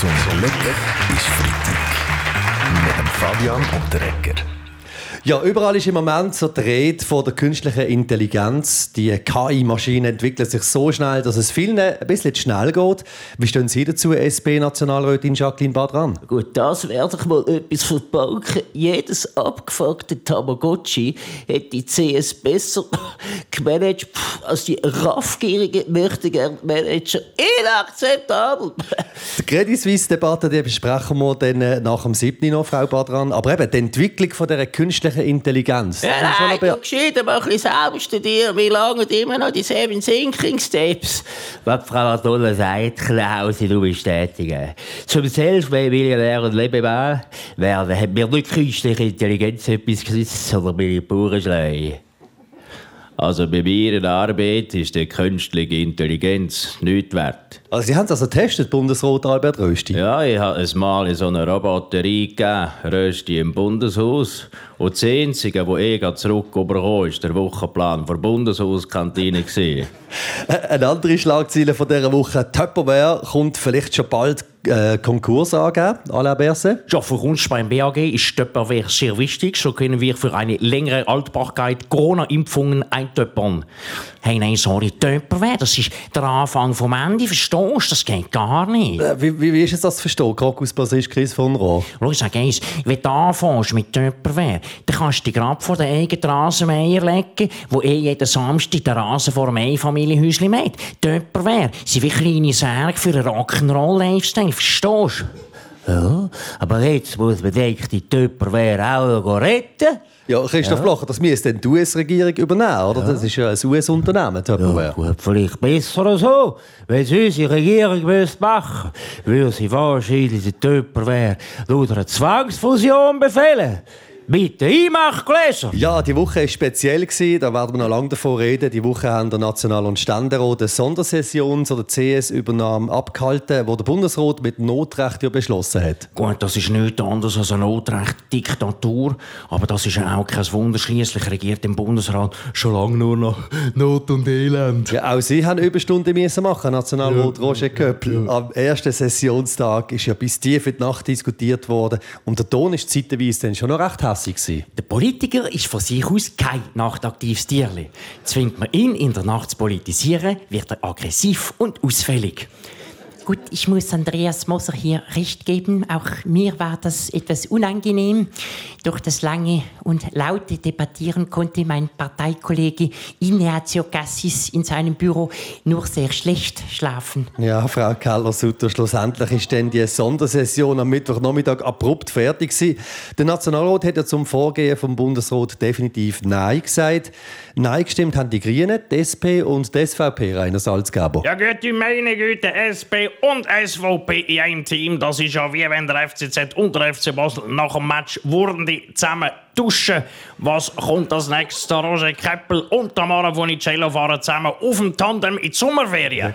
Zum Glück ist Freitag. Mit dem Fabian Unterrecker. Ja, überall ist im Moment so die Rede von der künstlichen Intelligenz. Die KI-Maschinen entwickeln sich so schnell, dass es vielen ein bisschen zu schnell geht. Wie stehen Sie dazu, SP-Nationalrätin Jacqueline Badran? Gut, das wäre doch mal etwas für die Balken. Jedes abgefuckte Tamagotchi hätte die CS besser gemanagt als die raffgierigen möchtegern Manager. Inakzeptabel! Die Credit Suisse-Debatte besprechen wir dann äh, nach dem 7. noch, Frau Badran. Aber eben, die Entwicklung von dieser künstlichen Intelligenz. Ja, nein, du gescheiter mal ein bisschen selber studieren. Wie lange immer noch die Seven Sinking Steps? Was Frau Adolla sagt, Klausi, du bestätigen. Zum Selbstmillionär und Lebemann werden hat mir nicht künstliche Intelligenz etwas gesetzt, sondern meine Bauernschlei. Also bei mir in der Arbeit ist die künstliche Intelligenz nichts wert. Also Sie haben es also getestet, Bundesrat Albert Rösti? Ja, ich habe es mal in so eine Roboterie gegeben, Rösti im Bundeshaus. Und das Einzige, was ich zurückbekommen ist der Wochenplan der Bundeshauskantine. Eine andere Schlagzeile von dieser Woche. Tupperware kommt vielleicht schon bald äh, Konkurs angeben, Alain Berset? Ja, für uns beim BAG ist Tupperware sehr wichtig. So können wir für eine längere Altbarkeit Corona-Impfungen eintöppern. Hey, nein, sorry, Tupperware, das ist der Anfang vom Ende, verstehst du? Das geht gar nicht. Äh, wie, wie, wie ist das zu verstehen, Krokusbassist Chris von Rohr? Schau, ich sage eins, wenn du anfängst mit Tupperware, dann kannst du dich gerade vor den eigenen Rasenmäher legen, wo eh jeden Samstag den Rasen vor einem Einfamilienhäuschen mäht. Tupperware sind wie kleine Särge für einen Rock'n'Roll-Lifestyle, verstehst du? Ja, aber jetzt muss man denken, die Tupperware auch noch retten. Ja, Christoph ja. Locher, das müsste die US-Regierung übernehmen, oder? Ja. Das ist ja ein US-Unternehmen, Tupperware. Ja, gut, vielleicht besser so. Wenn es unsere Regierung müsste machen würde sie wahrscheinlich die Tupperware laut einer Zwangsfusion befehlen. Bitte, Einmachgläser! Ja, die Woche war speziell. Da werden wir noch lange davon reden. Die Woche haben der National- und Ständerat eine Sondersession zur CS-Übernahme abgehalten, wo der Bundesrat mit Notrecht ja beschlossen hat. Gut, das ist nichts anderes als eine Notrecht-Diktatur. Aber das ist auch kein Wunder. Schliesslich regiert im Bundesrat schon lange nur noch Not und Elend. Ja, auch Sie haben Überstunden müssen machen, Nationalrat ja, Roger Köppel. Ja. Am ersten Sessionstag ist ja bis tief in die Nacht diskutiert worden. Und der Ton ist zeitweise dann schon noch recht hässlich. Anpassung. Der Politiker ist von sich aus kein nachtaktives Tierli. Zwingt man ihn in der Nacht zu politisieren, wird er aggressiv und ausfällig. Gut, ich muss Andreas Moser hier recht geben. Auch mir war das etwas unangenehm. Durch das lange und laute Debattieren konnte mein Parteikollege Ignazio Cassis in seinem Büro nur sehr schlecht schlafen. Ja, Frau Keller-Sutter, schlussendlich ist dann die Sondersession am Mittwochnachmittag abrupt fertig gewesen. Der Nationalrat hat ja zum Vorgehen vom Bundesrat definitiv Nein gesagt. Nein gestimmt haben die Grünen, die SP und die SVP, Rainer Salzgeber. Ja, Güte, meine Güte, SP und SVP in einem Team. Das ist ja wie wenn der FCZ und der FC Basel nach dem Match wurden die zusammen duschen. Was kommt als nächstes? Roger Keppel und Tamara Vonicello fahren zusammen auf dem Tandem in die Sommerferien.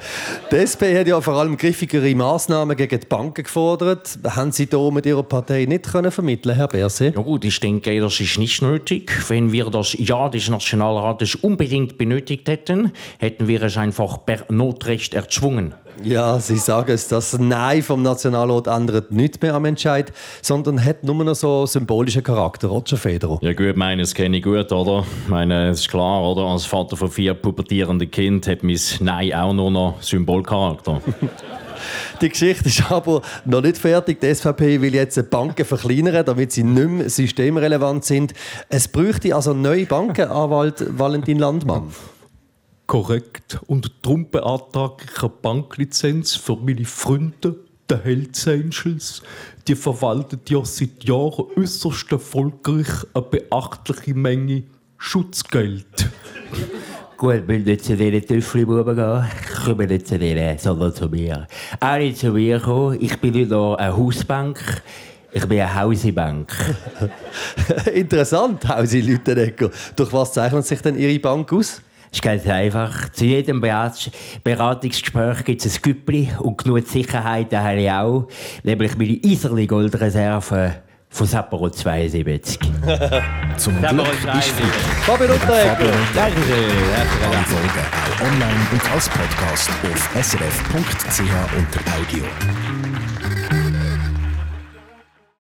Die SP hat ja vor allem griffigere Massnahmen gegen die Banken gefordert. Haben Sie da mit Ihrer Partei nicht können vermitteln, Herr Berse? Ja gut, ich denke, das ist nicht nötig. Wenn wir das Ja des Nationalrates unbedingt benötigt hätten, hätten wir es einfach per Notrecht erzwungen. Ja, Sie sagen es, das Nein vom Nationalrat ändert nichts mehr am Entscheid, sondern hat nur noch so symbolischen Charakter. Roger Federer. Ja gut, meines kenne ich gut, oder? Ich meine, es ist klar, oder? Als Vater von vier pubertierenden Kindern hat mein Nein auch nur noch Symbolcharakter. Die Geschichte ist aber noch nicht fertig. Die SVP will jetzt die Banken verkleinern, damit sie nicht mehr systemrelevant sind. Es bräuchte also neue Bankenanwalt Valentin Landmann. Korrekt. Und darum beantrage ich eine Banklizenz für meine Freunde, die Hells Angels. Die verwalten ja seit Jahren äußerst erfolgreich eine beachtliche Menge Schutzgeld. Gut, wenn nicht zu diesen Töffelbuben gehen, kommen nicht zu denen, sondern zu mir. Auch nicht zu mir kommen. Ich bin nicht nur eine Hausbank. Ich bin eine Hausibank. Interessant, Hausi Lütenegger. Durch was zeichnet sich denn Ihre Bank aus? Ist ganz einfach. Zu jedem Beratungsgespräch gibt es ein Güppli und genug Sicherheit, da habe ich auch. Nämlich meine Iserli Goldreserve von Sapporo 72. Zum Glück ist fit. Fabian Unterreger. Danke schön. Alle Folgen auch online und als Podcast auf srf.ch unter Audio.